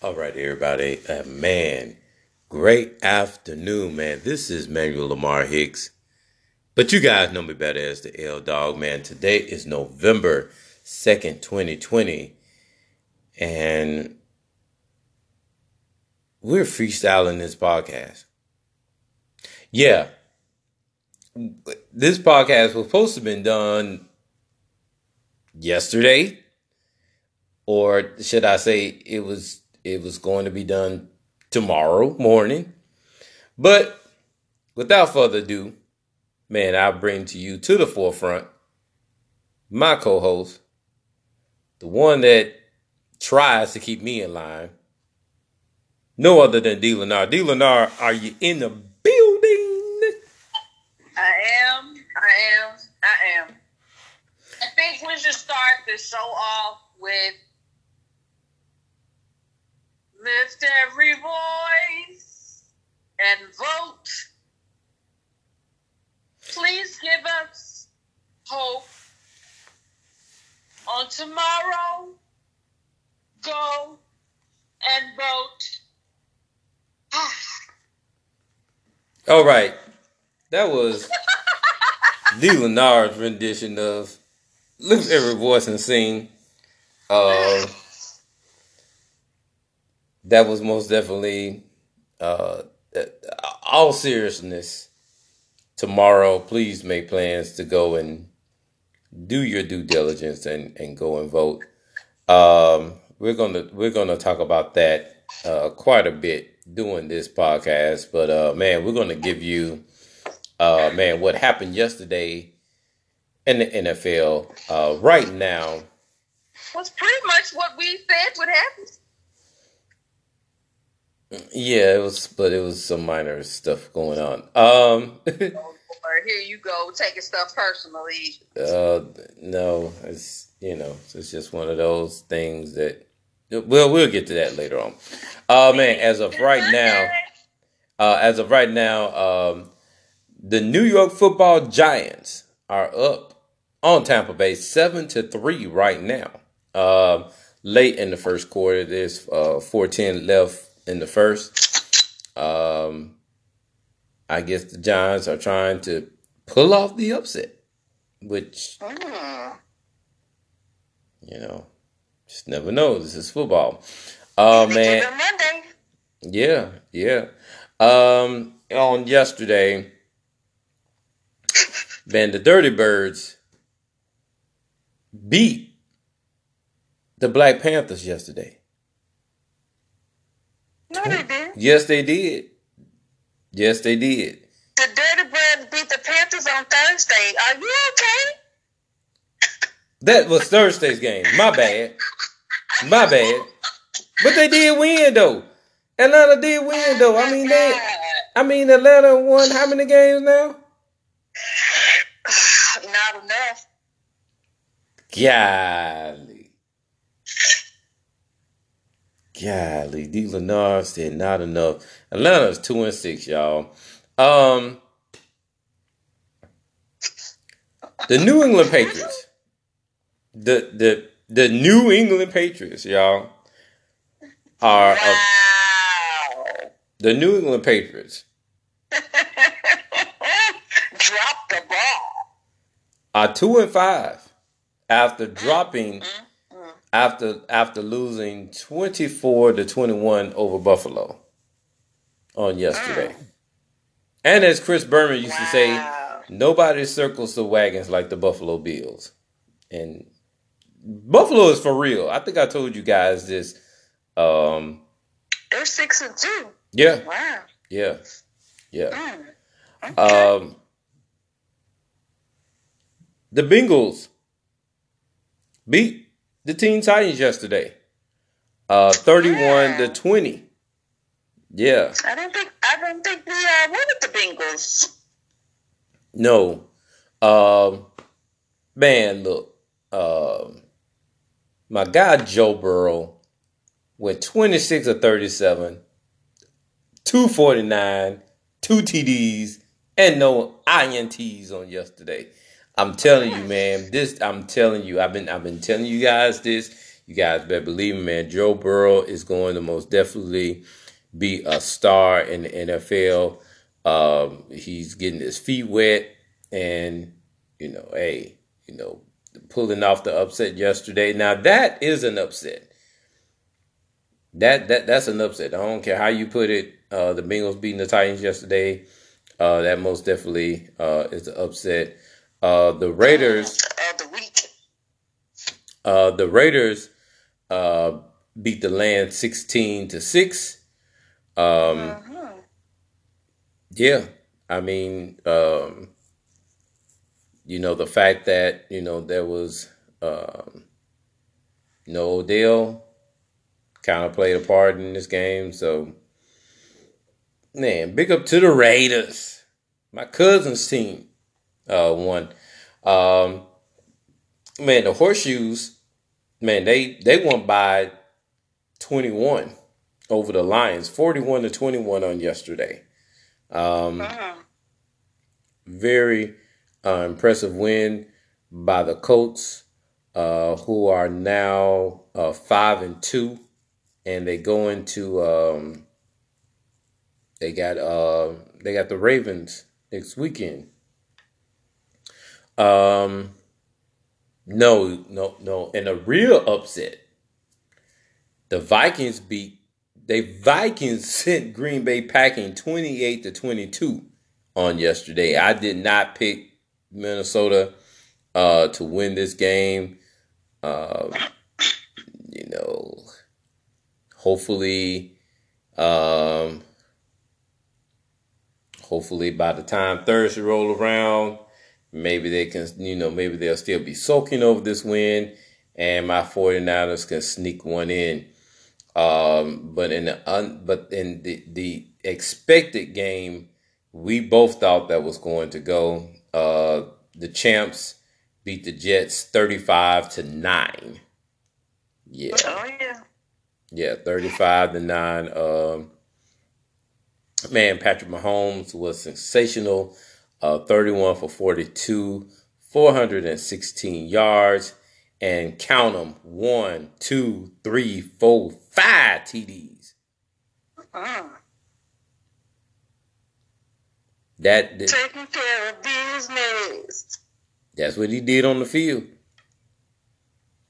All right, everybody. Uh, man, great afternoon, man. This is Manuel Lamar Hicks. But you guys know me better as the L Dog, man. Today is November 2nd, 2020. And we're freestyling this podcast. Yeah. This podcast was supposed to have been done yesterday. Or should I say it was it was going to be done tomorrow morning. But without further ado, man, I bring to you to the forefront my co host, the one that tries to keep me in line. No other than D. Lenar. D. Lenar, are you in the building? I am. I am. I am. I think we should start the show off with Lift every voice and vote. Please give us hope on tomorrow. Go and vote. All right. That was D. Lenard's rendition of Lift Every Voice and Sing. Uh, that was most definitely uh, all seriousness. Tomorrow please make plans to go and do your due diligence and, and go and vote. Um, we're gonna we're gonna talk about that uh, quite a bit doing this podcast but uh, man we're gonna give you uh, man what happened yesterday in the NFL uh, right now. Was pretty much what we said would happen yeah, it was, but it was some minor stuff going on. Um, or here you go taking stuff personally. Uh, no, it's you know, it's just one of those things that. Well, we'll get to that later on. Uh, man, as of right now, uh, as of right now, um, the New York Football Giants are up on Tampa Bay seven to three right now. Uh, late in the first quarter, there's uh, four ten left in the first. Um, I guess the Giants are trying to pull off the upset, which you know, just never know. This is football. Oh uh, man. Yeah, yeah. Um, on yesterday, man, the Dirty Birds beat the Black Panthers yesterday. No, they did. Yes, they did. Yes, they did. The Dirty Birds beat the Panthers on Thursday. Are you okay? That was Thursday's game. My bad. My bad. But they did win though. Atlanta did win though. I mean they I mean Atlanta won how many games now? Not enough. Golly. Golly, D. Lenar said not enough. Atlanta's two and six, y'all. Um, the New England Patriots, the the the New England Patriots, y'all, are wow. a, the New England Patriots. Drop the ball. Are two and five after dropping. Mm-hmm after after losing 24 to 21 over Buffalo on yesterday. Mm. And as Chris Berman used wow. to say, nobody circles the wagons like the Buffalo Bills. And Buffalo is for real. I think I told you guys this. Um, They're six and two. Yeah. Wow. Yeah. Yeah. Mm. Okay. Um, the Bengals beat the Teen Titans yesterday. Uh, 31 yeah. to 20. Yeah. I don't think I don't think we uh, won with the Bengals. No. Um, man, look. Um, my guy Joe Burrow went 26 or 37, 249, two TDs, and no INTs on yesterday. I'm telling you, man. This I'm telling you. I've been I've been telling you guys this. You guys better believe me, man. Joe Burrow is going to most definitely be a star in the NFL. Um, he's getting his feet wet, and you know, hey, you know, pulling off the upset yesterday. Now that is an upset. That that that's an upset. I don't care how you put it. Uh, the Bengals beating the Titans yesterday. Uh, that most definitely uh, is an upset. Uh, the Raiders. the week. Uh, the Raiders uh, beat the Land sixteen to six. Um, Mhm. Yeah, I mean, um, you know, the fact that you know there was um, no Odell kind of played a part in this game. So, man, big up to the Raiders, my cousin's team, uh, won. Um, man, the horseshoes, man, they they won by twenty one over the Lions, forty one to twenty one on yesterday. Um, very uh, impressive win by the Colts, uh, who are now uh, five and two, and they go into um, they got uh, they got the Ravens next weekend. Um, no, no, no, and a real upset. The Vikings beat they Vikings sent Green Bay packing twenty eight to twenty two on yesterday. I did not pick Minnesota uh, to win this game. Uh, you know, hopefully, um, hopefully by the time Thursday roll around, maybe they can, you know, maybe they'll still be soaking over this win and my 49ers can sneak one in. Um, but in the un, but in the, the expected game, we both thought that was going to go. Uh, the champs beat the Jets 35 to 9. Yeah. Oh yeah. Yeah, 35 to 9. Um, man, Patrick Mahomes was sensational. Uh, 31 for 42, 416 yards, and count them one, two, three, four, five TDs. Mm. That Taking care of business. that's what he did on the field.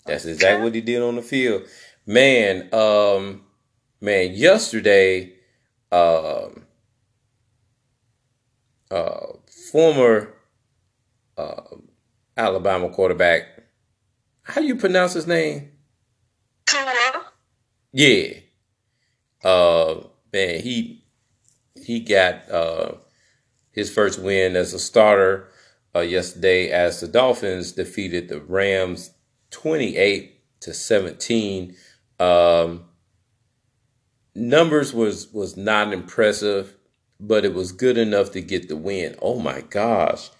That's exactly what he did on the field. Man, um, man, yesterday, um, uh, former uh, Alabama quarterback, how do you pronounce his name? Tua. Yeah. Uh, man, he he got uh, his first win as a starter uh, yesterday as the Dolphins defeated the Rams 28 to 17. Um, numbers was was not impressive, but it was good enough to get the win. Oh my gosh.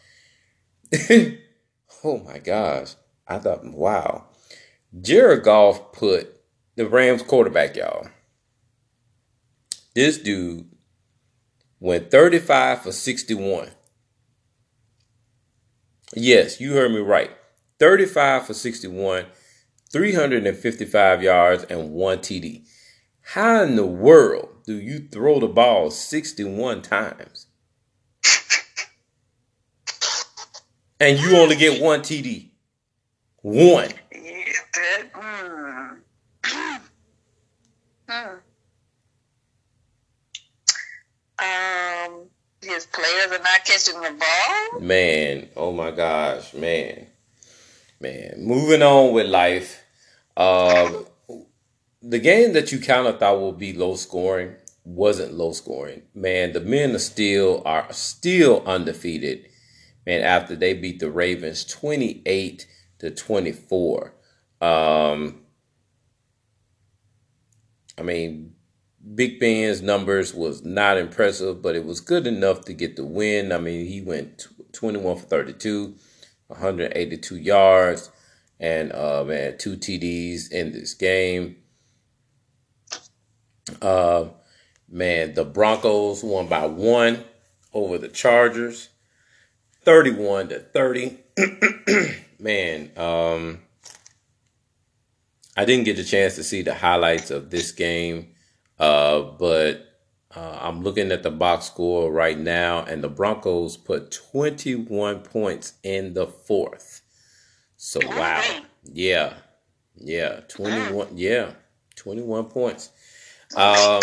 oh my gosh. I thought, wow. Jared Goff put the Rams quarterback, y'all. This dude went 35 for 61. Yes, you heard me right. 35 for 61, 355 yards, and one TD. How in the world do you throw the ball 61 times? And you only get one TD? One. Um, his players are not catching the ball. Man, oh my gosh, man. Man, moving on with life. Um, the game that you kind of thought would be low scoring wasn't low scoring. Man, the men are still are still undefeated. Man, after they beat the Ravens 28 to 24. Um, I mean, Big Ben's numbers was not impressive, but it was good enough to get the win. I mean, he went 21 for 32, 182 yards, and uh, man, two TDs in this game. Uh, man, the Broncos won by one over the Chargers, 31 to 30. man, um, I didn't get a chance to see the highlights of this game, uh, but uh, I'm looking at the box score right now, and the Broncos put 21 points in the fourth. So wow, yeah, yeah, 21, yeah, 21 points. Um,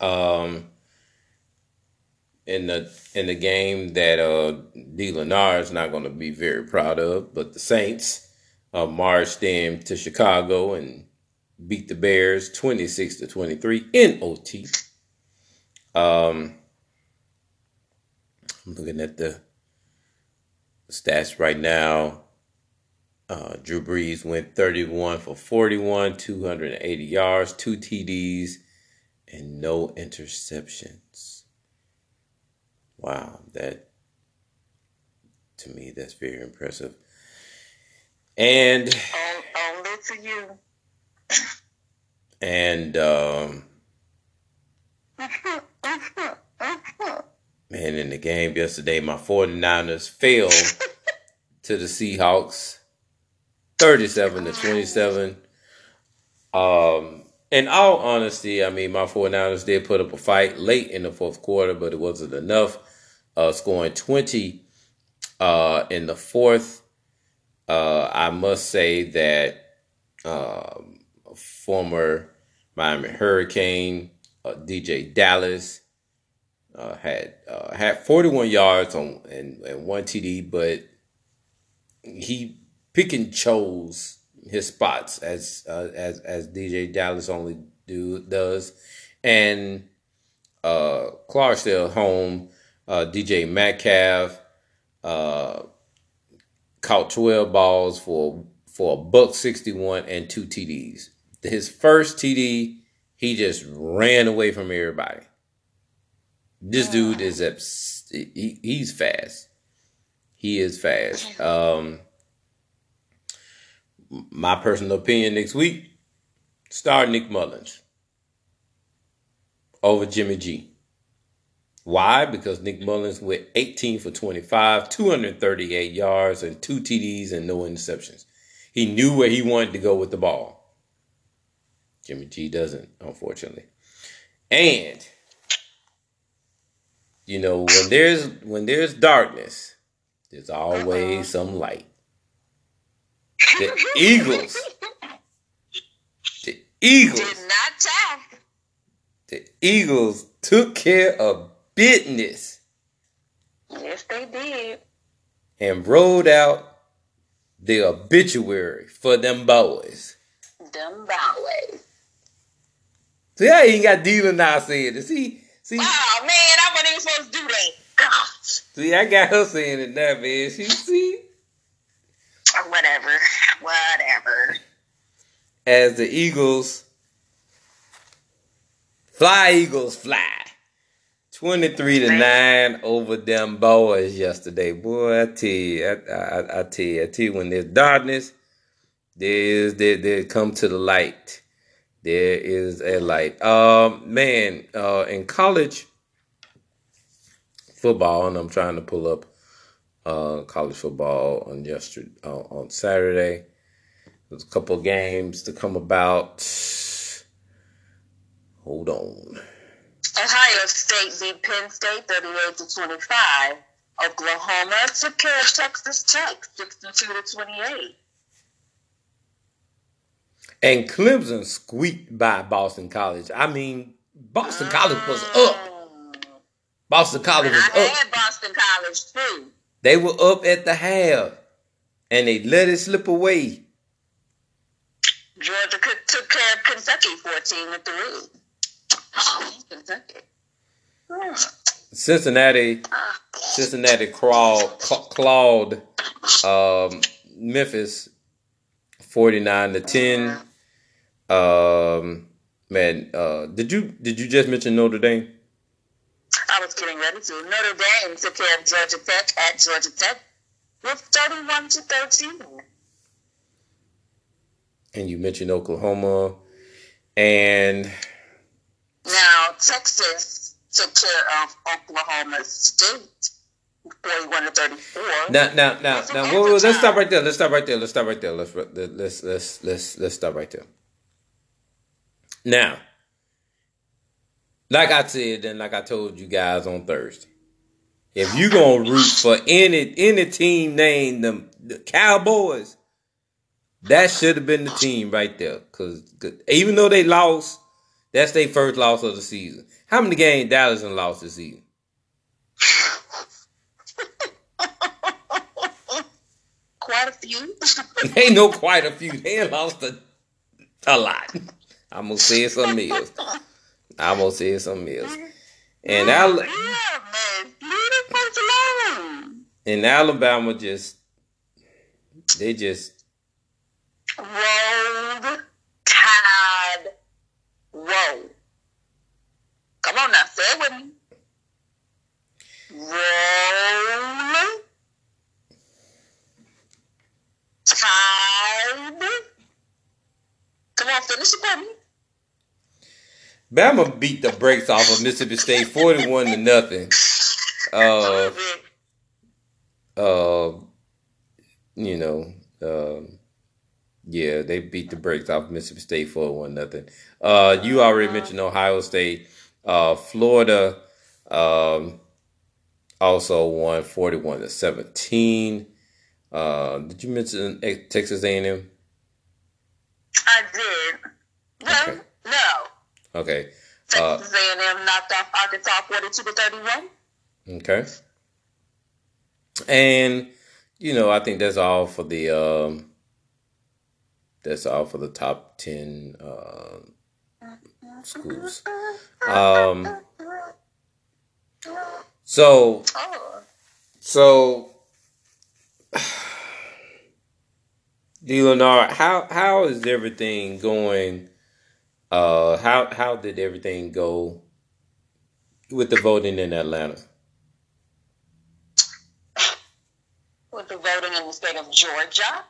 um, in the in the game that uh D Lenar is not going to be very proud of, but the Saints uh, marched in to Chicago and beat the Bears twenty six to twenty three in OT. Um, I'm looking at the stats right now. Uh, Drew Brees went 31 for 41, 280 yards, two TDs, and no interceptions. Wow, that to me that's very impressive. And only to you. And um, man, in the game yesterday, my 49ers fell to the Seahawks 37 to 27. Um, in all honesty, I mean, my 49ers did put up a fight late in the fourth quarter, but it wasn't enough. Uh, scoring 20 uh, in the fourth. Uh, I must say that um, former Miami Hurricane uh, DeeJay Dallas uh, had uh, had 41 yards on and, and one TD, but he pick and chose his spots as uh, as as DeeJay Dallas only do does, and uh, Clarksdale home uh, DK Metcalf uh, caught twelve balls for for a buck sixty one and two TDs. His first TD, he just ran away from everybody. This dude is he, he's fast. He is fast. Um, my personal opinion next week, start Nick Mullens over Jimmy G. Why? Because Nick Mullens went 18 for 25, 238 yards, and two TDs and no interceptions. He knew where he wanted to go with the ball. Jimmy G doesn't, unfortunately. And you know, when there's when there's darkness, there's always some light. The Eagles. The Eagles. Did not tell. The Eagles took care of business. Yes, they did. And rolled out the obituary for them boys. Them boys. See, I ain't got dealing now saying it. See, see. Oh man, I wasn't even supposed to do that. God. See, I got her saying it now, man. She see. Whatever. Whatever. As the Eagles fly, Eagles fly. 23 to 9 over them boys yesterday. Boy, I tell you, I, I, I, tell you, I tell you, when there's darkness, there is there, there come to the light. There is a light. Um, man, uh, in college football, and I'm trying to pull up uh, college football on yesterday uh, on Saturday. There's a couple games to come about. Hold on. Ohio State beat Penn State 38 to 25. Oklahoma took care of Texas Tech 62 to 28. And Clemson squeaked by Boston College. I mean, Boston College was up. Mm. Boston College was I up. I had Boston College too. They were up at the half, and they let it slip away. Georgia took care of Kentucky 14 to 3. Kentucky. Cincinnati, Cincinnati crawled, clawed um, Memphis 49 to 10. Um, man, uh, did you did you just mention Notre Dame? I was getting ready to. Notre Dame took care of Georgia Tech at Georgia Tech with 31 to 13. And you mentioned Oklahoma. And now Texas took care of Oklahoma State 41 to 34. Now, now, now, now. at Whoa, whoa, let's stop right there. Let's stop right there. Let's stop right there. Let's let's let's let's let's stop right there. Now, like I said, and like I told you guys on Thursday, if you gonna root for any any team named the, the Cowboys, that should have been the team right there. Cause even though they lost, that's their first loss of the season. How many games Dallas and lost this season? Quite a few. Ain't no quite a few. They lost a, a lot. I'm gonna say something else. I'm gonna say something else. And yeah, Al- man. Leave the folks alone. and Alabama just they just Rolled Tide Roll. Come on now, say it with me. Roll Tide. Come on, finish it for me. Bama beat the brakes off of Mississippi State 41 to nothing. Uh uh you know, um yeah, they beat the brakes off Mississippi State 41 nothing. Uh you already mentioned Ohio State. Uh Florida um also won 41 to 17. Uh did you mention Texas A&M? I did. No, Okay. Okay. Uh Texas A&M knocked off Arkansas 42 to 31. Okay. And you know, I think that's all for the um that's all for the top 10 uh schools. Um so so Leonard, how how is everything going? Uh how how did everything go with the voting in Atlanta? with the voting in the state of Georgia.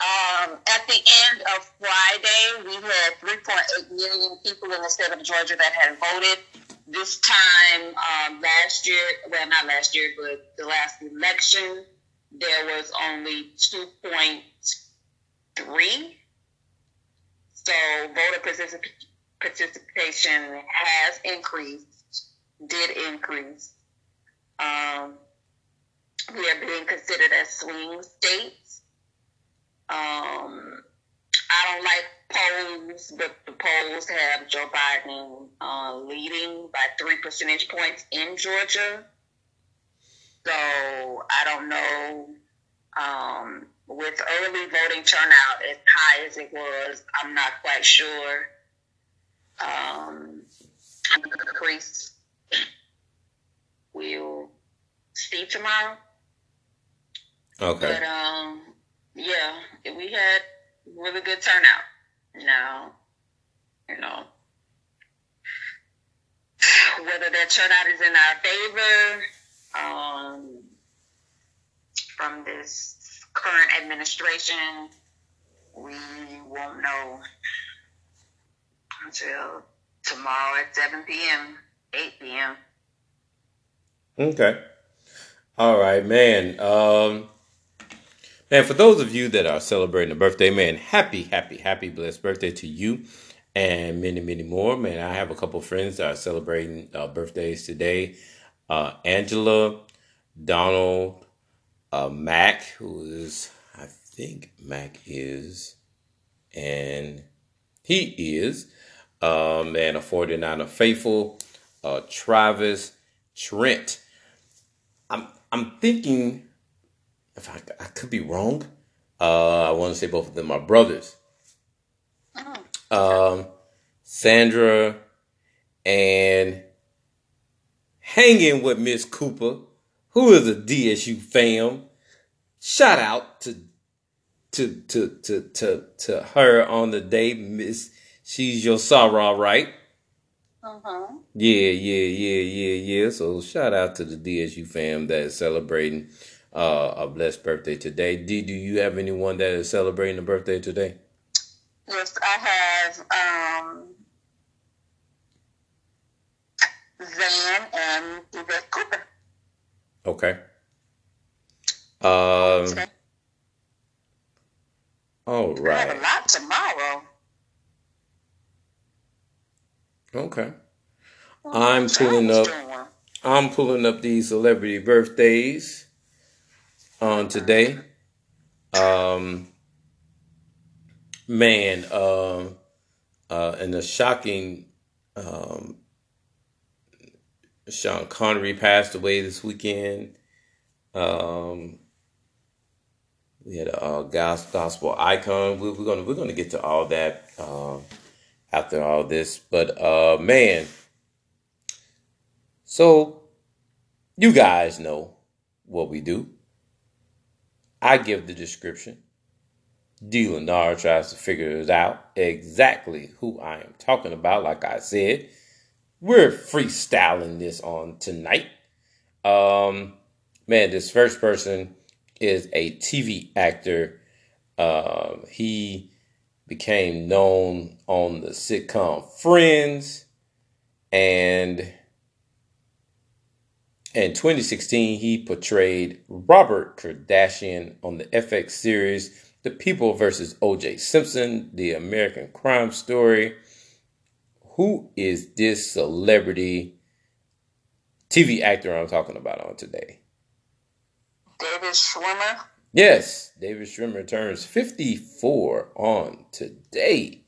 Um, at the end of Friday, we had 3.8 million people in the state of Georgia that had voted. This time um, last year, well, not last year, but the last election, there was only 2.3. So voter particip- participation has increased, did increase. Um, we are being considered as swing states. Um, I don't like polls, but the polls have Joe Biden uh, leading by three percentage points in Georgia. So I don't know. Um, with early voting turnout as high as it was, I'm not quite sure. Um, increase. We'll see tomorrow. Okay. But um, yeah, we had really good turnout. Now, you know, whether that turnout is in our favor um, from this current administration, we won't know until tomorrow at 7 p.m., 8 p.m. Okay. All right, man. Um, man, for those of you that are celebrating a birthday, man, happy, happy, happy, blessed birthday to you and many, many more. Man, I have a couple friends that are celebrating uh, birthdays today. Uh, Angela, Donald, uh, Mac, who is, I think Mac is, and he is, um, and a 49er faithful, uh, Travis, Trent. I'm I'm thinking if I, I could be wrong. Uh, I want to say both of them are brothers. Um, Sandra and hanging with Miss Cooper, who is a DSU fam. Shout out to to to to to to her on the day, Miss. She's your sorrow, right? Uh-huh. Yeah, yeah, yeah, yeah, yeah. So shout out to the DSU fam that is celebrating uh, a blessed birthday today. D, do you have anyone that is celebrating a birthday today? Yes, I have um, Zan and. Okay. Um, Okay. all I have a right. lot tomorrow. Okay. Oh, I'm pulling up. doing. I'm pulling up these celebrity birthdays on today. Um, man, um, uh, and the shocking, um, Sean Connery passed away this weekend. Um, we had a uh, gospel icon. We, we're gonna we're gonna get to all that um after all this, but uh, man, so you guys know what we do. I give the description. D. Lenar tries to figure it out exactly who I am talking about. Like I said, we're freestyling this on tonight. Um, man, this first person is a TV actor. Um, he became known on the sitcom Friends, and in 2016, he portrayed Robert Kardashian on the FX series The People versus O.J. Simpson, the American crime story. Who is this celebrity TV actor I'm talking about on today? David Schwimmer. Yes, David Schwimmer turns 54 on today.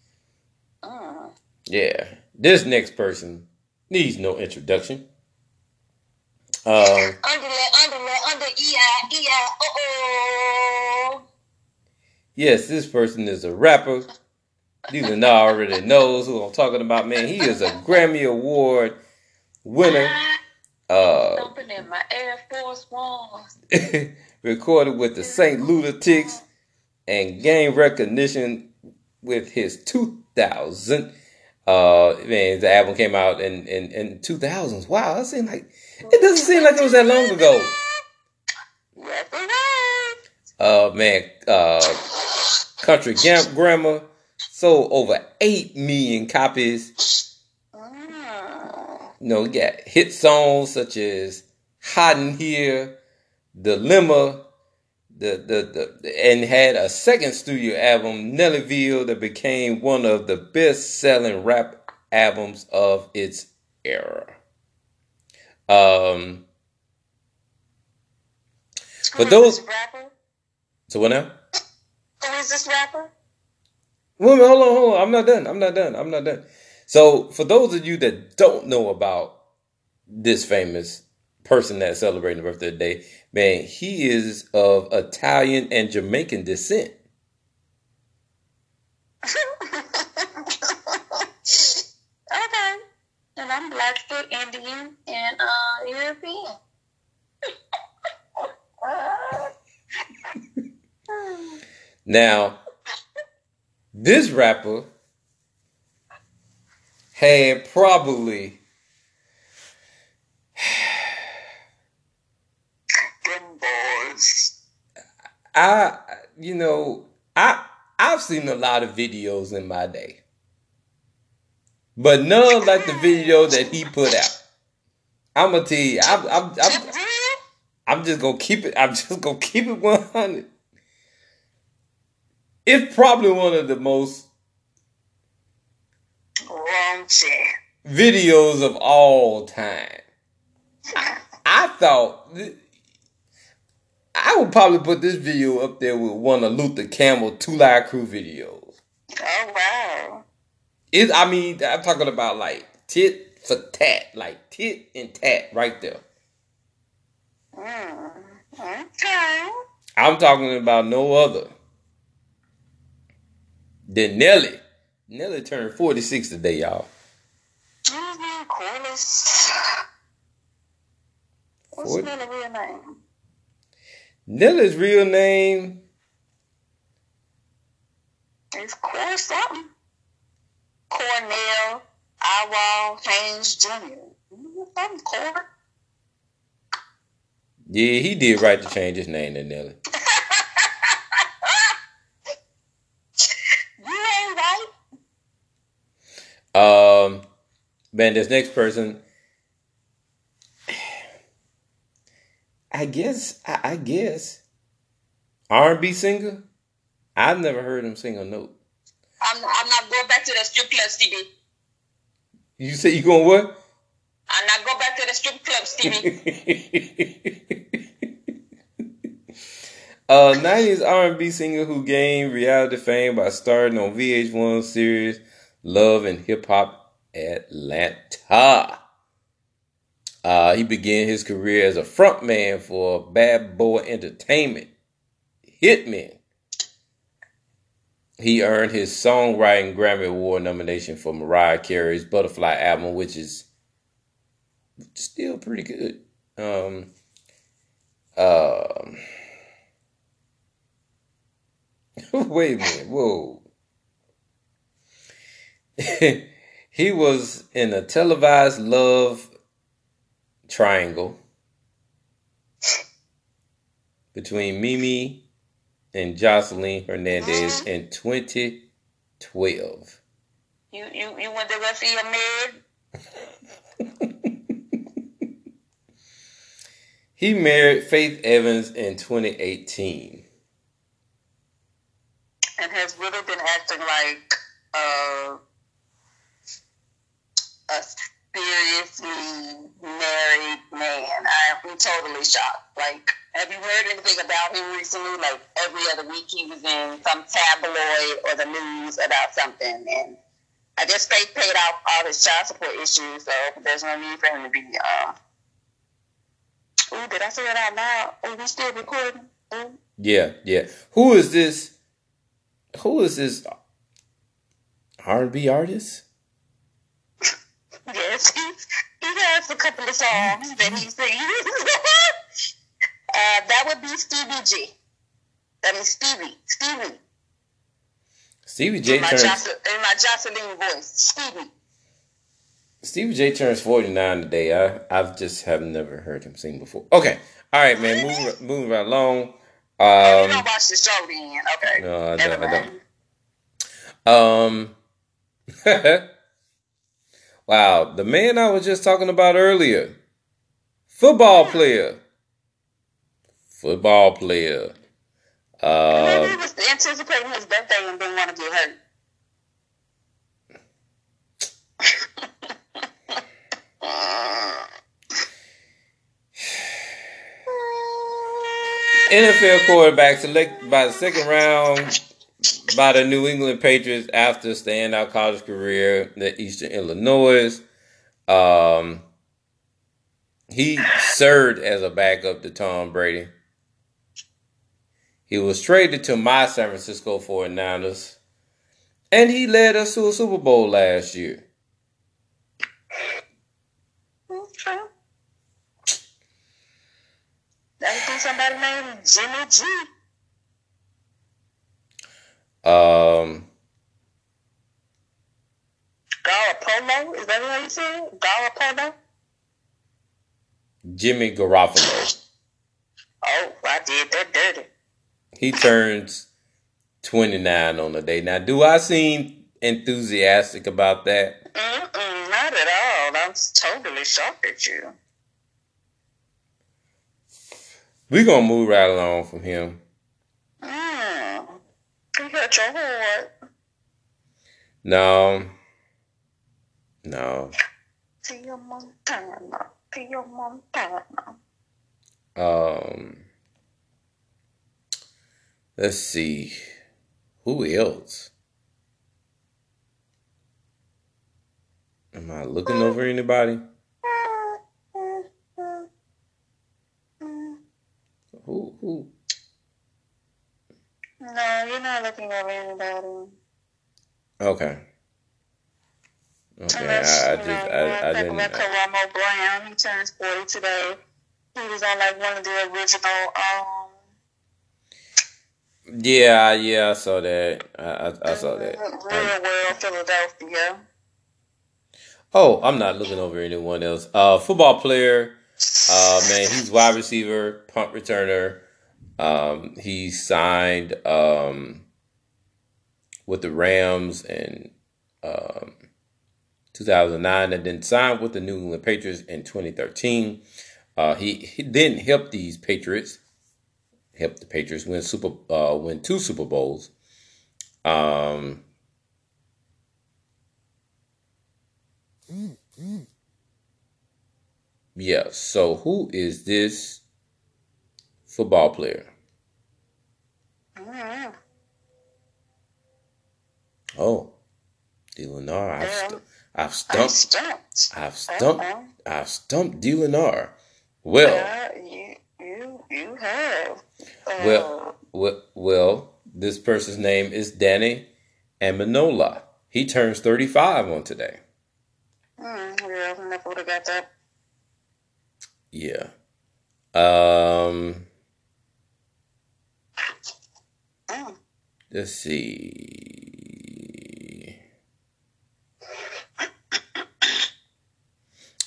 Mm. Yeah, this next person needs no introduction. Um, Underlay, underlay, under EI, EI, uh oh. yes, this person is a rapper. These now already knows who I'm talking about. Man, he is a Grammy Award winner. Uh, in my Air Force Ones. recorded with the St. Lunatics and gained recognition with his 2000. Uh, man, the album came out in in, in 2000s. Wow, that seemed like it doesn't seem like it was that long ago. Yes, it is. Uh, man, uh, Country Gam- Grammar sold over eight million copies. Mm. You know, you got hit songs such as "Hot in Here," "Dilemma," the, the the and had a second studio album, Nellyville, that became one of the best-selling rap albums of its era. Um, But those- rapper? so what now? Who is this rapper? Wait hold on, hold on. I'm not done. I'm not done. I'm not done. So, for those of you that don't know about this famous person that's celebrating the birthday today, man, he is of Italian and Jamaican descent. okay. And I'm Blackfoot, Indian, and uh, European. Now, this rapper had probably Them boys. I you know I I've seen a lot of videos in my day, but none like the video that he put out. I'm gonna tell you, I'm I'm I'm, I'm just gonna keep it. I'm just gonna keep it 100. It's probably one of the most Raunchy. videos of all time. I thought th- I would probably put this video up there with one of Luther Campbell Two Live Crew videos. Oh, wow. It, I mean, I'm talking about like tit for tat, like tit and tat right there. Mm. Okay. I'm talking about no other than Nelly. Nelly turned 46 today, y'all. Mm-hmm. Corliss. What's Forty- Nelly's real name? Nelly's real name, It's Cor something. Cornell Iral Haynes Jr. Something Cor. yeah, he did right to change his name to Nelly. You ain't right. Um, man, this next person, I guess, I, I guess R and B singer. I've never heard him sing a note. I'm, I'm not going back to the strip club, Stevie. You say you going what? I'm not going back to the strip club, Stevie. uh, 90s R&B singer who gained reality fame by starring on VH1 series Love and Hip Hop Atlanta. Uh, he began his career as a frontman for Bad Boy Entertainment, Hitman. He earned his songwriting Grammy Award nomination for Mariah Carey's Butterfly album, which is still pretty good. Um, um, wait a minute, whoa. he was in a televised love triangle between Mimi and Joseline Hernandez Mhm. in 2012. You, you, you want the rest of your med? He married Faith Evans in 2018. and has really been acting like uh, a seriously married I'm totally shocked. Like, have you heard anything about him recently? Like every other week, he was in some tabloid or the news about something, and I guess they paid off all his child support issues, so there's no need for him to be. Um, Ooh, did I say it out loud? Are we still recording? Ooh. Yeah, yeah. Who is this? Who is this R&B artist? Yes, he, he has a couple of songs that he sings. uh, that would be Stevie G. I mean Stevie, Stevie. Stevie J in, my turns Joseline, in my Joseline voice, Stevie. Stevie J turns 49 today. I I've just have never heard him sing before. Okay. All right, man. Moving moving right along. You don't Um watch the show then. Okay. No, I don't, I mind. um Wow, the man I was just talking about earlier. Football player. Football player. Maybe Um he was anticipating his birthday and didn't want to get hurt. NFL quarterback selected by the second round by the New England Patriots after standout college career at Eastern Illinois. Um, he served as a backup to Tom Brady. He was traded to my San Francisco 49ers, and he led us to a Super Bowl last year. Okay. That somebody named Jimmy G. Um, Garapolo? Is that what you said? Garapolo? Jimmy Garoppolo. Oh, I did that dirty. He turns 29 on the day. Now, do I seem enthusiastic about that? Mm-mm, not at all. I'm totally shocked at you. We're going to move right along from him. Mm. You hurt your heart. No. No. Tia Montana. Tia Montana. Um, let's see. Who else? Am I looking over anybody? Who? Who? No, you're not looking over anybody. Okay. Okay. Unless, I, I just, know, I, I didn't. Like Karamo Brown, he turns 40 today. He was on like one of the original, um, Yeah, yeah, I saw that. I, I, I saw that. Real World Philadelphia. oh, I'm not looking over anyone else. Uh, football player. Uh, man, he's wide receiver, punt returner. Um, he signed um with the Rams in um 2009, and then signed with the New England Patriots in 2013. Uh, he he didn't help these Patriots helped the Patriots win super uh, win two Super Bowls. Um, yeah. So who is this football player? Mm-hmm. Oh, Delenar. I've, Yeah. st- I've I'm stumped. I've stumped. Uh-uh. I've stumped Delenar. Well, Yeah, you you you have. Uh, well, well, well. This person's name is Danny Amendola. He turns thirty-five on today. mm, yeah, I never would have got that. Yeah. Um. Mm. Let's see.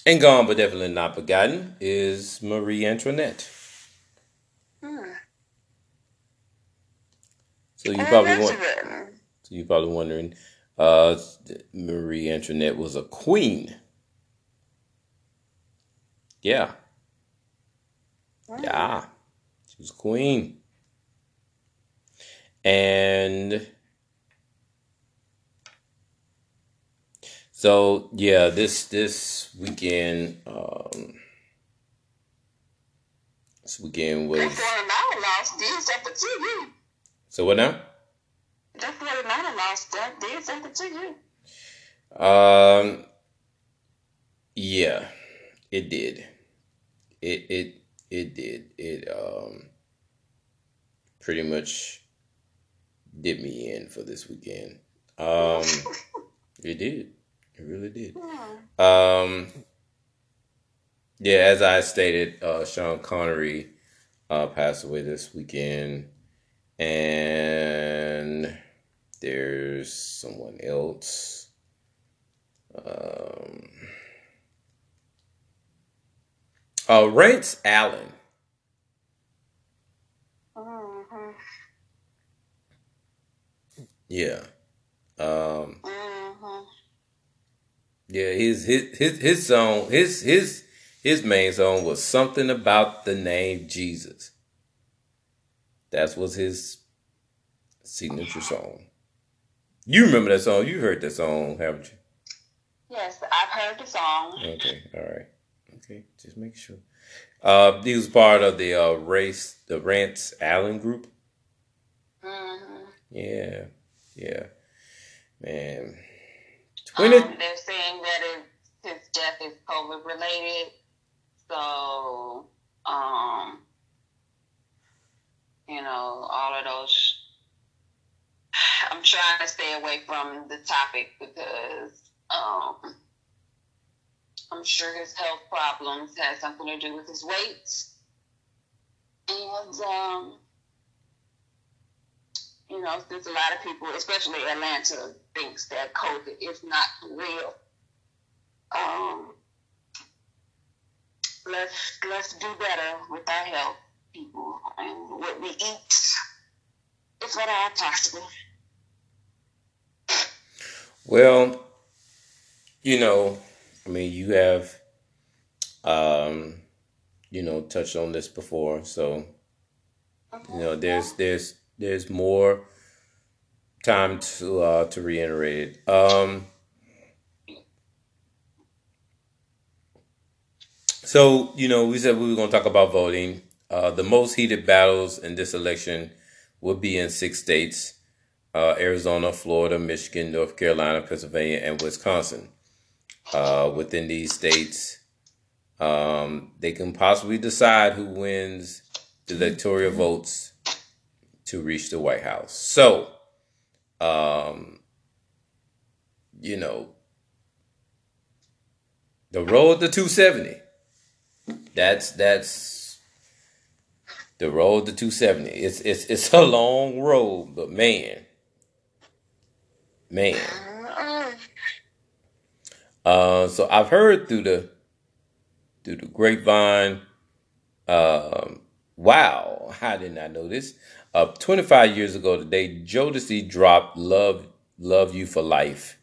And gone, but definitely not forgotten, is Marie Antoinette. Mm. So you Oh, probably want, so you probably wondering, uh, Marie Antoinette was a queen. Yeah, Mm. yeah, she was a queen, and so yeah, this this weekend, um, this weekend That was 49 loss did something to you. so what now? That 49 loss that did something to you. Um, yeah, it did. It it it did. It um pretty much did me in for this weekend. Um, it did. It really did. Mm. Um, yeah, as I stated, uh, Sean Connery uh, passed away this weekend, and there's someone else. Um, uh, Rance Allen. Yeah. Um, Mhm. yeah, his his his his song, his his his main song was something about the name Jesus. That was his signature song. You remember that song? You heard that song, haven't you? Yes, I've heard the song. Okay, all right. Okay, just make sure. Uh, he was part of the uh, race, the Rance Allen group. Mhm. Yeah, yeah, man. Twenty. Um, they're saying that his death is COVID related. So, um, you know, all of those. I'm trying to stay away from the topic because um, I'm sure his health problems had something to do with his weight. And, um, you know, there's a lot of people, especially Atlanta, thinks that COVID is not real. Um, let's let's do better with our health, people, and what we eat, if at all possible. Well, you know, I mean, you have, um, you know, touched on this before, so you know, there's there's there's more time to uh to reiterate it. Um, so you know, we said we were going to talk about voting. Uh, the most heated battles in this election will be in six states uh, Arizona, Florida, Michigan, North Carolina, Pennsylvania, and Wisconsin. Uh, within these states, um, they can possibly decide who wins the electoral votes to reach the White House. So, um, you know, the road to 270. That's that's the road to 270. It's it's it's a long road, but man, man. Uh, so I've heard through the through the grapevine. Um, wow, I did not know this. Uh, 25 years ago today, Jodeci dropped "Love Love You for Life."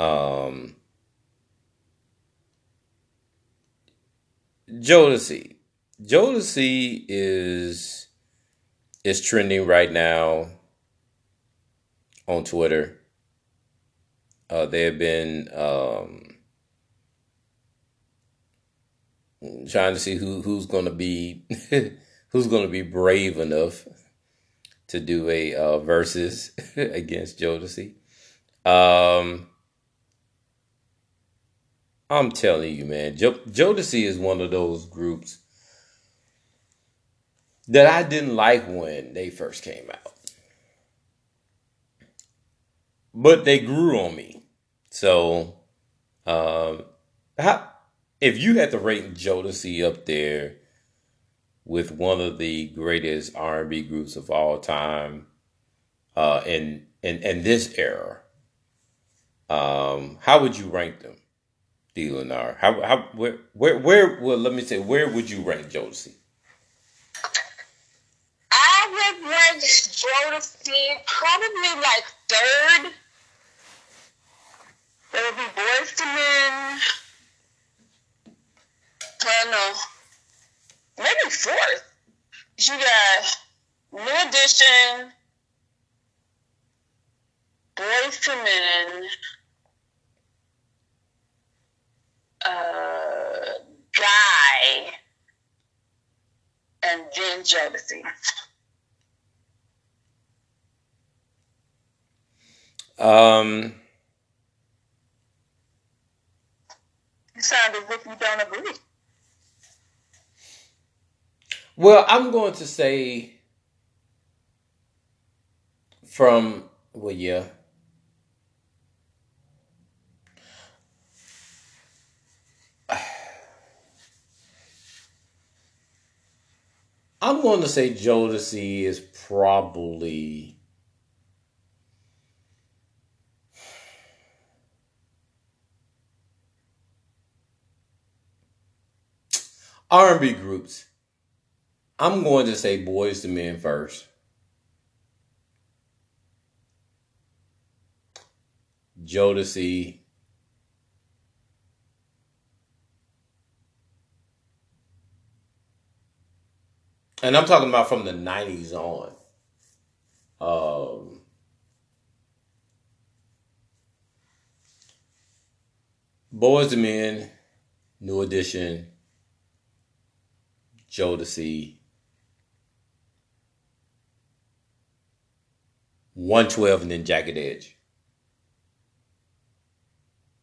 Um, Jodeci, Jodeci is is trending right now on Twitter. Uh, they have been um, trying to see who who's going to be who's going to be brave enough to do a uh, versus against Jodeci. Um, I'm telling you, man, jo- Jodeci is one of those groups that I didn't like when they first came out. But they grew on me. So, um, how, if you had to rate Jodeci up there with one of the greatest R&B groups of all time, uh, in in in this era, um, how would you rank them, D. Lenar? How how where where where? Well, let me say, where would you rank Jodeci? I would rank probably like third. There would be Boyz II Men. I don't know. Maybe fourth. You got New Edition, Boyz II Men, uh, Guy, and then Jodeci. Um, You sound as if you don't agree. Well, I'm going to say from well, yeah. I'm going to say Jodeci is probably R&B groups. I'm going to say Boyz II Men first. Jodeci. And I'm talking about from the 90s on. Um, Boyz II Men, New Edition, Jodeci, 112, and then Jagged Edge.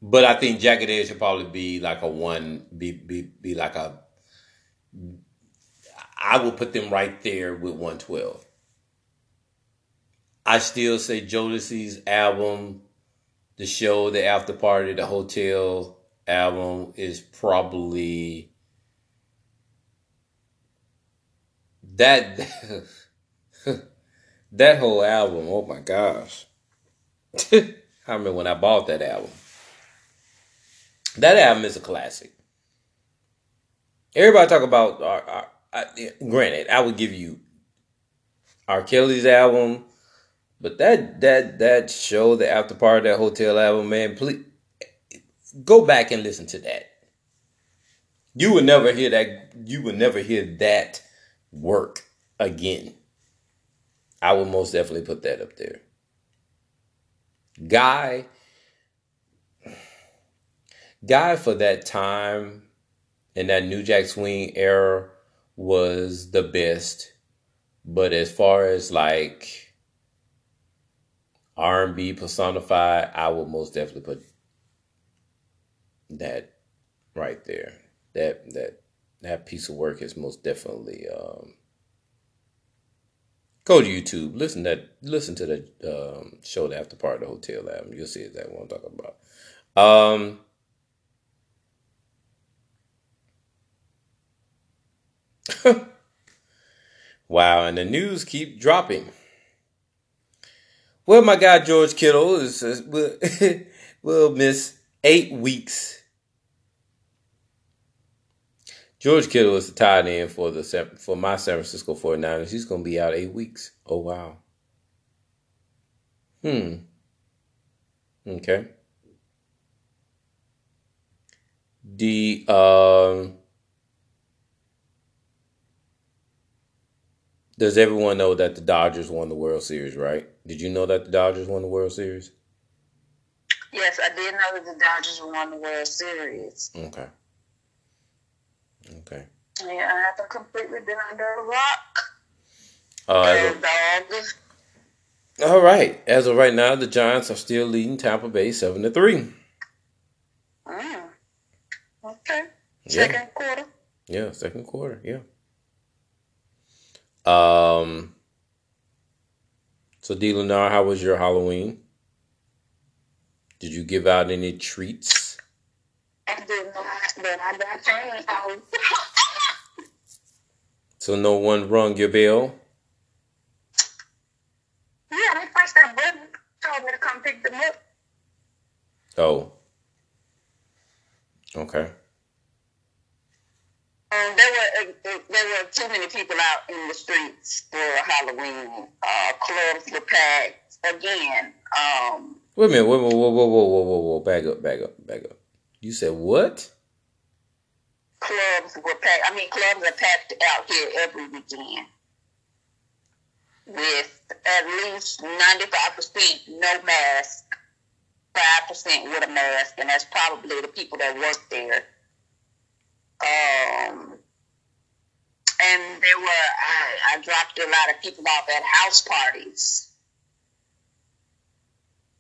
But I think Jagged Edge should probably be like a one, be be be like a. I will put them right there with 112. I still say Jodeci's album, the show, the after party, the hotel album is probably that that whole album. Oh my gosh! I remember when I bought that album. That album is a classic. Everybody talk about. Our, our, I, granted, I would give you R. Kelly's album, but that that that show, the after party, that hotel album, man, please go back and listen to that. You would never hear that. You would never hear that work again. I would most definitely put that up there. Guy, Guy for that time in that New Jack Swing era was the best. But as far as like R and B personified, I would most definitely put that right there. That that that piece of work is most definitely um, go to YouTube. Listen that listen to the um, show the after part of the hotel album. You'll see exactly what I'm talking about. Um, wow, and the news keep dropping. Well, my guy George Kittle is, is will, will miss eight weeks George Kittle is the tight end for the for my San Francisco 49ers. He's going to be out eight weeks. Oh, wow. Hmm. Okay. The um, does everyone know that the Dodgers won the World Series? Right? Did you know that the Dodgers won the World Series? Yes, I did know that the Dodgers won the World Series. Okay. Okay. Yeah, I haven't completely been under a rock. Uh, as of, all right. As of right now, the Giants are still leading Tampa Bay seven to three. Mm. Okay. Second Yeah. quarter. Yeah, second quarter. Yeah. Um. So, D. Lenar, how was your Halloween? Did you give out any treats? I did not, but I got changed. So no one rung your bell. Yeah, they pressed that button, told me to come pick them up. Oh. Okay. Um, there were uh, there were too many people out in the streets for Halloween. Uh, clubs were packed again. Um, Wait a minute. Wait, whoa, whoa, whoa, whoa, whoa, whoa, whoa. Back up, back up, back up. You said what? Clubs were packed. I mean, clubs are packed out here every weekend with at least ninety five percent no mask, five percent with a mask, and that's probably the people that work there. Um, and there were I, I dropped a lot of people off at house parties,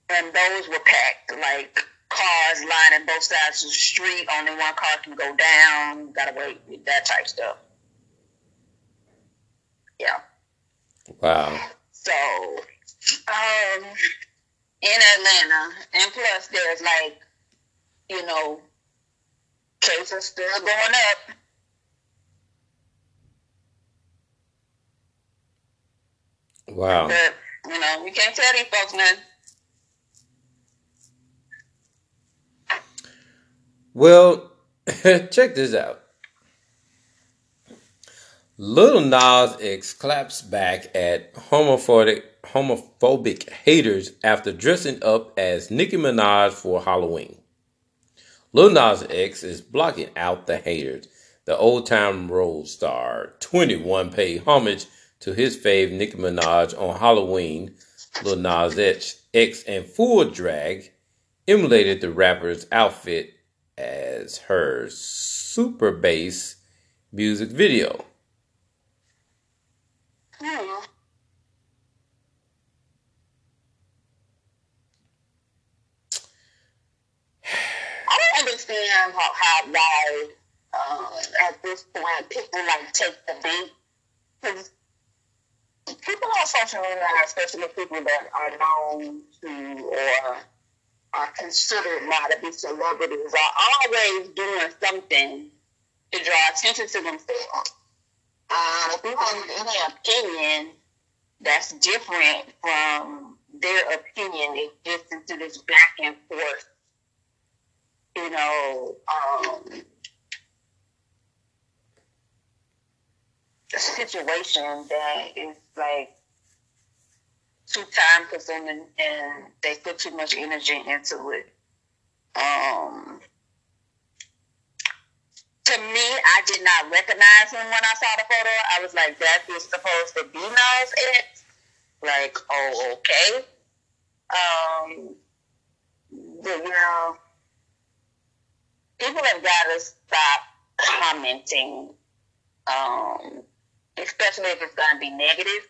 and those were packed like cars lining both sides of the street. Only one car can go down. Gotta wait. That type stuff. Yeah. Wow. So, um, in Atlanta, and plus there's like, you know, cases still going up. Wow. But you know, we can't tell these folks nothing. Well, check this out. Lil Nas X claps back at homophobic homophobic haters after dressing up as Nicki Minaj for Halloween. Lil Nas X is blocking out the haters. The Old Town Road star 21 paid homage to his fave Nicki Minaj on Halloween. Lil Nas X, X in full drag emulated the rapper's outfit as her super bass music video. Hmm. I don't understand how, how why uh, at this point people like take the bait. 'Cause people on social media, especially people that are known to or are considered now to be celebrities, are always doing something to draw attention to themselves. Um, if you have any opinion that's different from their opinion, it gets into this back and forth, you know, um, situation that is like too time consuming and they put too much energy into it. Um, to me, I did not recognize him when I saw the photo. I was like, that is supposed to be Nas X. Like, oh, okay. Um, but, you know, people have got to stop commenting, um, especially if it's going to be negative.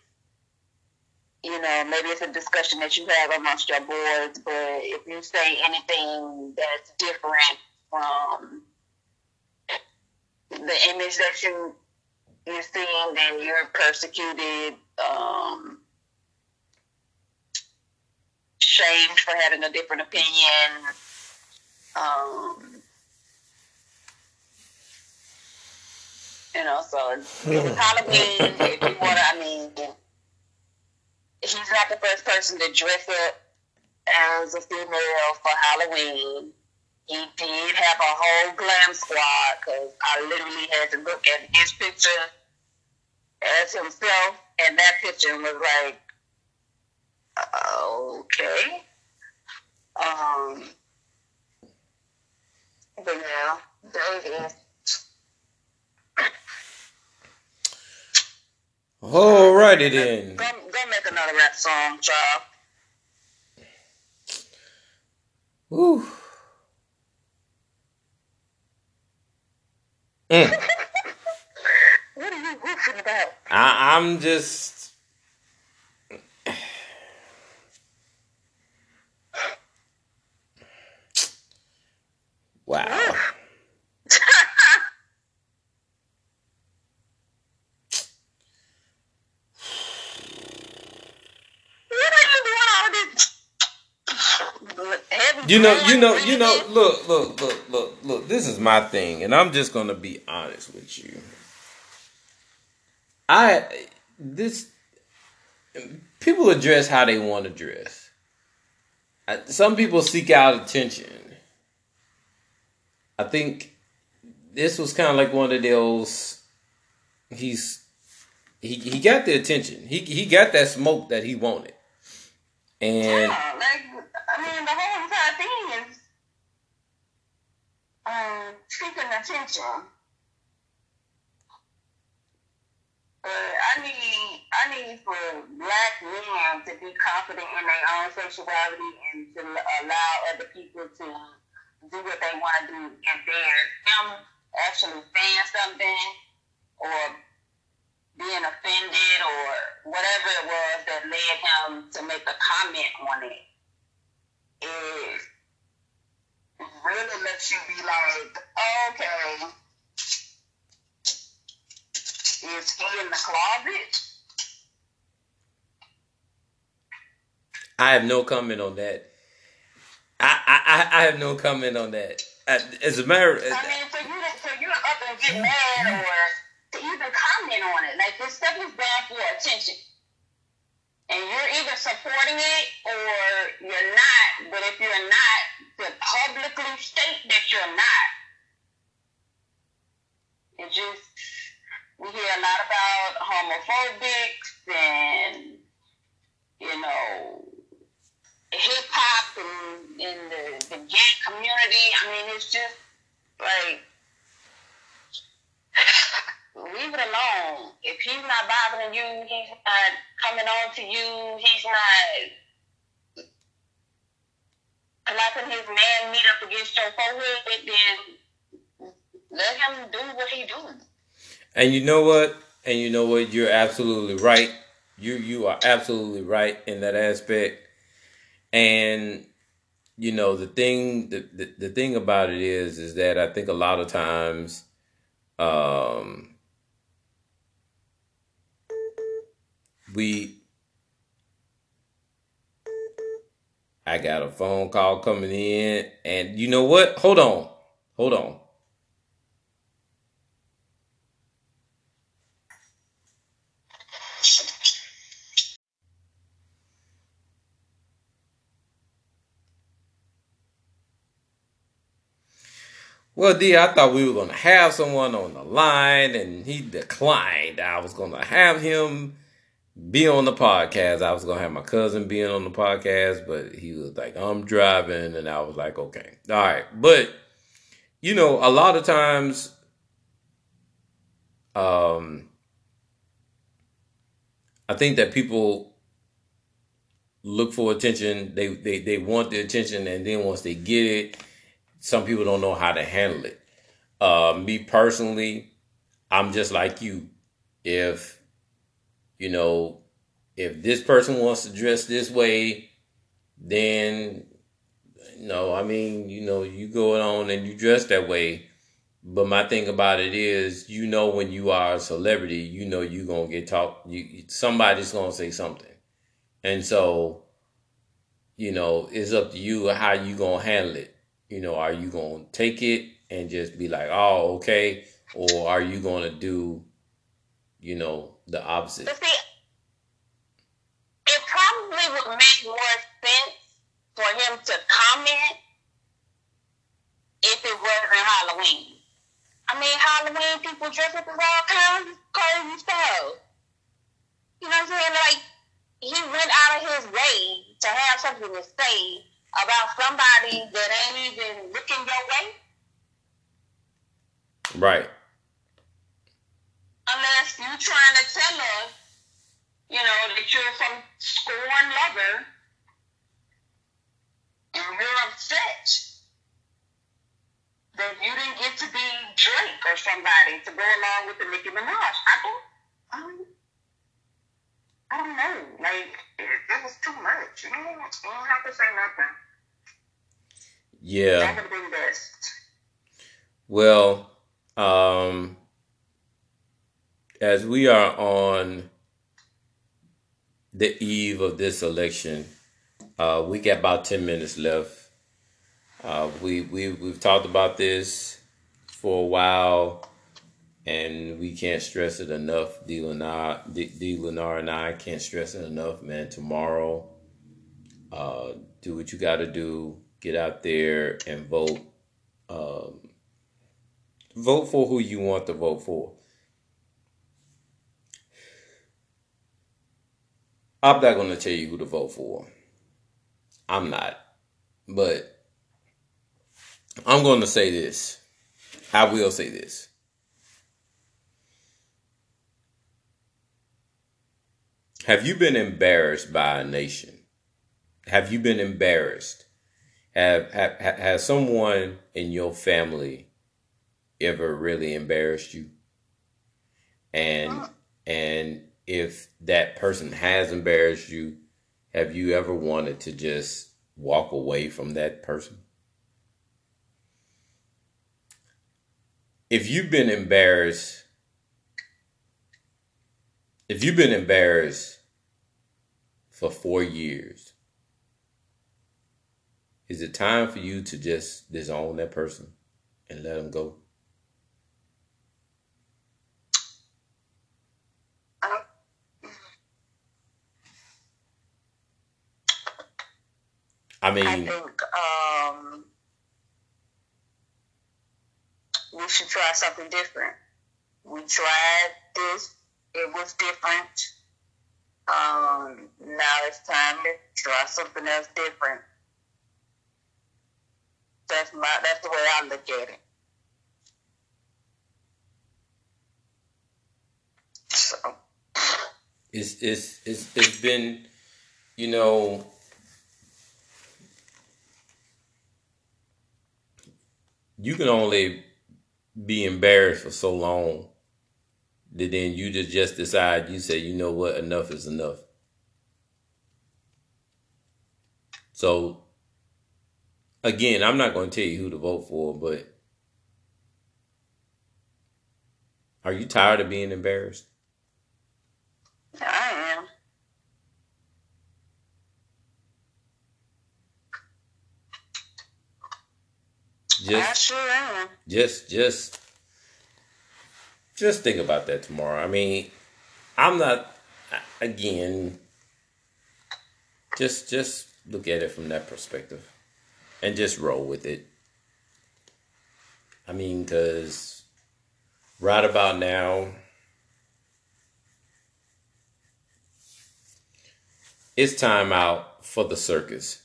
You know, maybe it's a discussion that you have amongst your boards, but if you say anything that's different from the image that you you're seeing, then you're persecuted, um, shamed for having a different opinion. Um, you know, so it's Halloween. If you want to, I mean, the first person to dress up as a female for Halloween. He did have a whole glam squad because I literally had to look at his picture as himself, and that picture was like, okay. Um, but. Alrighty then. Go, go make another rap song, child. Woo. Mm. what are you woofing about? I, I'm just. Wow. You know, you know, you know. Look, look, look, look, look. This is my thing, and I'm just gonna be honest with you. I this people address how they want to dress. Some people seek out attention. I think this was kind of like one of those. He's he he got the attention. He he got that smoke that he wanted, and. Yeah, like, I mean, the whole entire thing is um, seeking attention. But I need I need for black men to be confident in their own sexuality and to allow other people to do what they want to do. And then him actually saying something or being offended or whatever it was that led him to make a comment on it is really lets you be like, okay, is he in the closet? I have no comment on that. I I, I have no comment on that. As a matter, of, I mean, for you to for you to up and get mad or to even comment on it, like this stuff is bad for attention, and you're either supporting it or you're not. But if you're not, to publicly state that you're not, it just we hear a lot about homophobics and you know hip hop and in the, the gay community. I mean, it's just like leave it alone. If he's not bothering you, he's not coming on to you. He's not clapping his man meat up against your forehead. Then let him do what he doing. And you know what? And you know what? You're absolutely right. You you are absolutely right in that aspect. And you know the thing the, the, the thing about it is is that I think a lot of times um we I got a phone call coming in and you know what? Hold on. Hold on. Well, D, I thought we were going to have someone on the line, and he declined. I was going to have him be on the podcast. I was to have my cousin being on the podcast, but he was like, I'm driving. And I was like, okay. All right. But, you know, a lot of times, um, I think that people look for attention. They, they, they want the attention, and then once they get it, some people don't know how to handle it. Uh, me personally, I'm just like you. If you know, if this person wants to dress this way, then no, I mean, you know, you go on and you dress that way. But my thing about it is, you know, when you are a celebrity, you know you're gonna get talked. You somebody's gonna say something, and so, you know, it's up to you how you gonna handle it. You know, are you to take it and just be like, oh, okay? Or are you to do, you know, the opposite? But see, it probably would make more sense for him to comment if it wasn't Halloween. I mean, Halloween people dress up as all kinds of crazy stuff. You know what I'm saying? Like, he went out of his way to have something to say about somebody that ain't even looking your way? Right. Trying to tell us you know, that you're some scorn lover and you're upset that you didn't get to be Drake or somebody to go along with the Nicki Minaj. I don't, I don't, I don't know. Like, it, it was too much. You don't, you don't have to say nothing. Yeah. That would have been best. Well, um, as we are on the eve of this election, uh, we got about ten minutes left. Uh, we we we've talked about this for a while, and we can't stress it enough. D. Lenar, D. D. Lenar and I can't stress it enough, man. Tomorrow, uh, do what you got to do. Get out there and vote. Um, vote for who you want to vote for. I'm not going to tell you who to vote for. I'm not. But I'm going to say this. I will say this. Have you been embarrassed by a nation? Have you been embarrassed? Have, have has someone in your family ever really embarrassed you? And uh. and if that person has embarrassed you, have you ever wanted to just walk away from that person? If you've been embarrassed, if you've been embarrassed for four years, is it time for you to just disown that person and let them go? I mean, I think um, we should try something different. We tried this; it was different. Um, now it's time to try something else different. That's my that's the way I look at it. So it's it's it's it's been, you know, you can only be embarrassed for so long that then you just just decide you say you know what? Enough is enough. So again i'm not going to tell you who to vote for but are you tired of being embarrassed? I am. I just sure just just just think about that tomorrow. I mean i'm not again just just look at it from that perspective and just roll with it. I mean because right about now it's time out for the circus.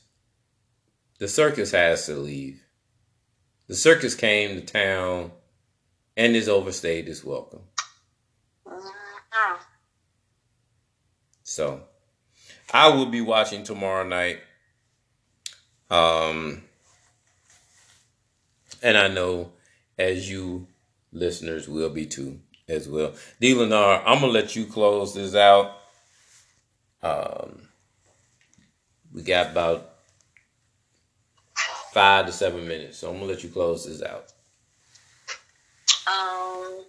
The circus has to leave the circus came to town and is overstayed its welcome. So I will be watching tomorrow night. Um and I know as you listeners will be too as well. D Lenar, I'm gonna let you close this out. Um we got about five to seven minutes, so I'm gonna let you close this out. Um,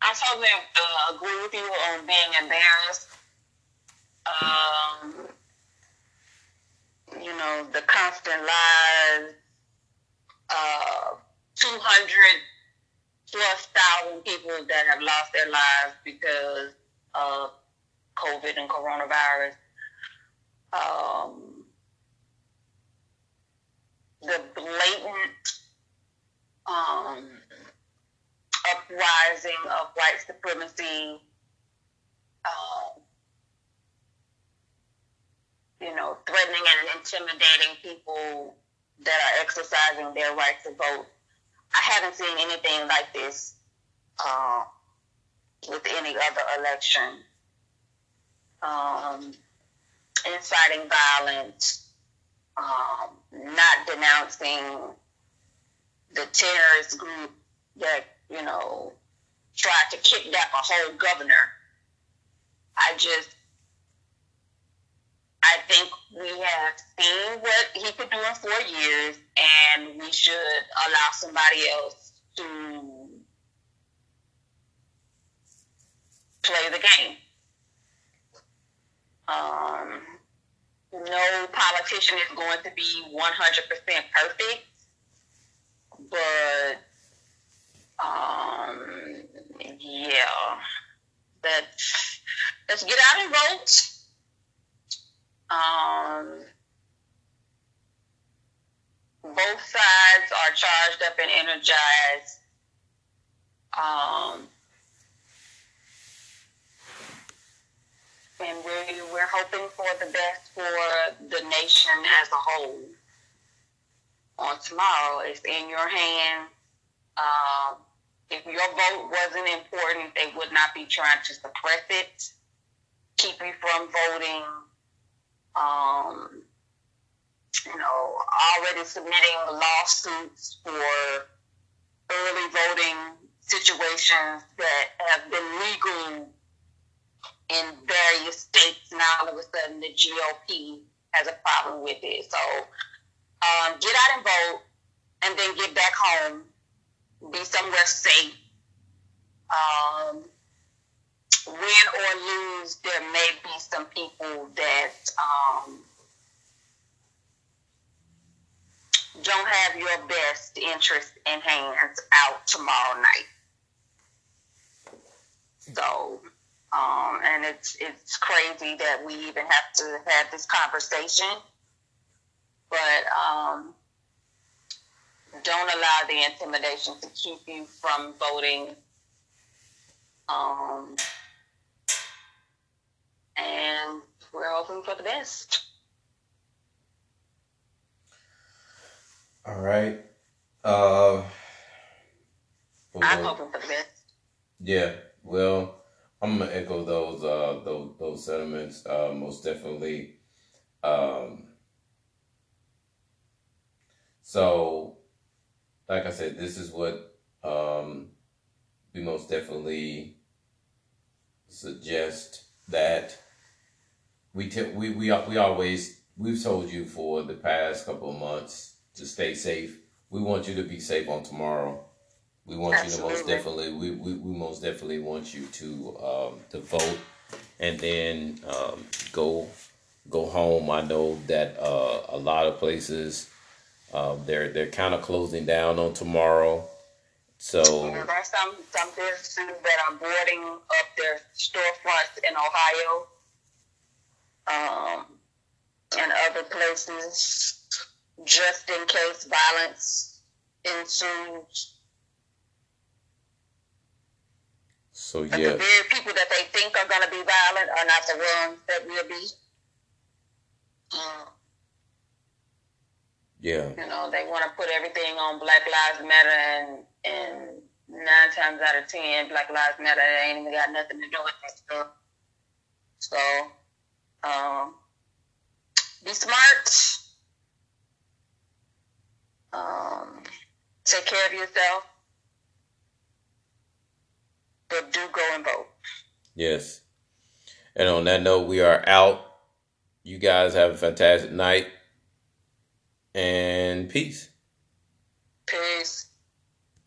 I totally uh, agree with you on being embarrassed. Um, you know, the constant lies, uh, 200 plus thousand people that have lost their lives because of COVID and coronavirus. Um, the blatant um, uprising of white supremacy, um, you know, threatening and intimidating people that are exercising their right to vote. I haven't seen anything like this uh, with any other election. um, inciting violence, um, not denouncing the terrorist group that, you know, tried to kidnap a whole governor. I just, I think we have seen what he could do in four years, and we should allow somebody else to play the game. Um, no politician is going to be 100% perfect, but um, yeah, let's let's get out and vote. Um, both sides are charged up and energized. Um, and we, we're hoping for the best for the nation as a whole. On tomorrow, it's in your hands. Um, if your vote wasn't important, they would not be trying to suppress it, keep you from voting. Um, you know, already submitting lawsuits for early voting situations that have been legal in various states. Now all of a sudden the GOP has a problem with it. So um, get out and vote and then get back home. Be somewhere safe. Um, win or lose, there may be some people that um, don't have your best interest in hands out tomorrow night. So um, and it's it's crazy that we even have to have this conversation. But um, don't allow the intimidation to keep you from voting. Um, and we're hoping for the best. All right. Uh, I'm hoping for the best. Yeah. Well, I'm gonna echo those uh those those sentiments uh most definitely. Um so like I said, this is what um we most definitely suggest that we te- we we we always we've told you for the past couple of months to stay safe. We want you to be safe on tomorrow. We want Absolutely. you to most definitely. We, we, we most definitely want you to um, to vote, and then um, go go home. I know that uh, a lot of places uh, they're they're kind of closing down on tomorrow. So there's some some businesses that are boarding up their storefronts in Ohio, um, and other places, just in case violence ensues. So yeah, the very people that they think are going to be violent are not the ones that will be. Um, yeah. You know, they want to put everything on Black Lives Matter, and and nine times out of ten, Black Lives Matter ain't even got nothing to do with that stuff. So, um, be smart. Um, take care of yourself but do go and vote. Yes. And on that note, we are out. You guys have a fantastic night and peace. Peace.